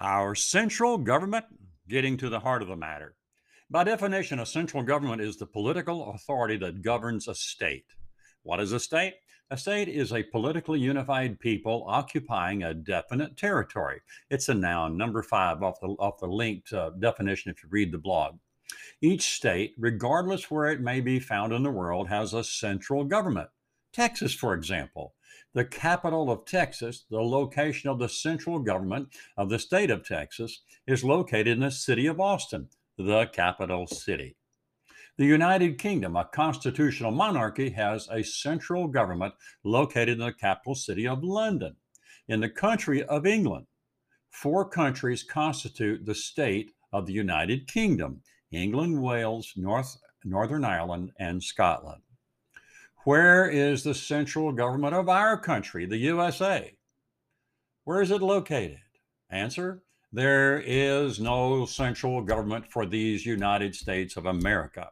Our central government, getting to the heart of the matter. By definition, a central government is the political authority that governs a state. What is a state? A state is a politically unified people occupying a definite territory. It's a noun, number five off the, off the linked uh, definition if you read the blog. Each state, regardless where it may be found in the world, has a central government. Texas, for example, the capital of Texas, the location of the central government of the state of Texas, is located in the city of Austin, the capital city. The United Kingdom, a constitutional monarchy, has a central government located in the capital city of London. In the country of England, four countries constitute the state of the United Kingdom England, Wales, North, Northern Ireland, and Scotland. Where is the central government of our country, the USA? Where is it located? Answer There is no central government for these United States of America.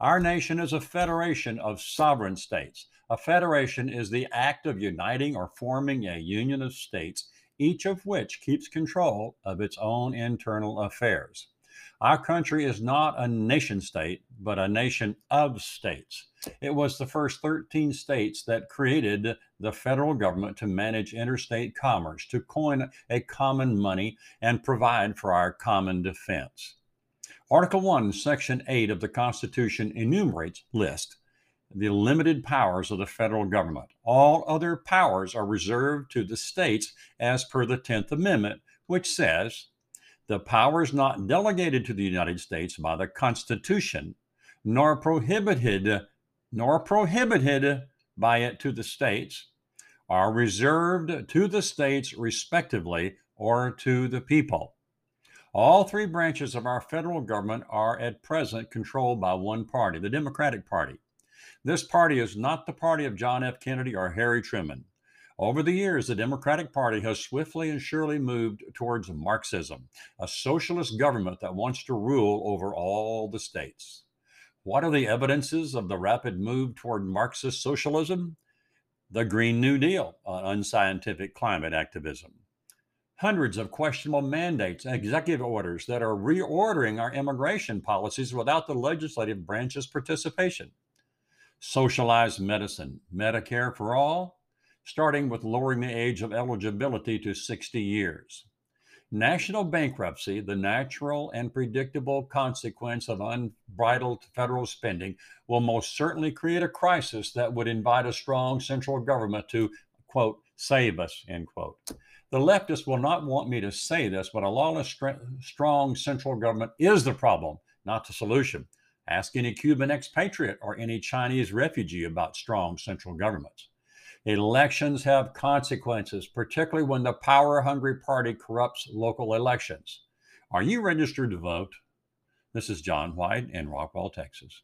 Our nation is a federation of sovereign states. A federation is the act of uniting or forming a union of states, each of which keeps control of its own internal affairs. Our country is not a nation state, but a nation of states. It was the first 13 states that created the federal government to manage interstate commerce, to coin a common money, and provide for our common defense. Article 1, Section 8 of the Constitution enumerates, list, the limited powers of the federal government. All other powers are reserved to the states as per the 10th Amendment, which says, the powers not delegated to the United States by the Constitution, nor prohibited, nor prohibited by it to the states, are reserved to the states respectively or to the people. All three branches of our federal government are at present controlled by one party, the Democratic Party. This party is not the party of John F. Kennedy or Harry Truman. Over the years, the Democratic Party has swiftly and surely moved towards Marxism, a socialist government that wants to rule over all the states. What are the evidences of the rapid move toward Marxist socialism? The Green New Deal, unscientific climate activism. Hundreds of questionable mandates and executive orders that are reordering our immigration policies without the legislative branch's participation. Socialized medicine, Medicare for all, starting with lowering the age of eligibility to 60 years. National bankruptcy, the natural and predictable consequence of unbridled federal spending, will most certainly create a crisis that would invite a strong central government to, quote, save us, end quote. The leftists will not want me to say this, but a lawless, strong central government is the problem, not the solution. Ask any Cuban expatriate or any Chinese refugee about strong central governments. Elections have consequences, particularly when the power hungry party corrupts local elections. Are you registered to vote? This is John White in Rockwall, Texas.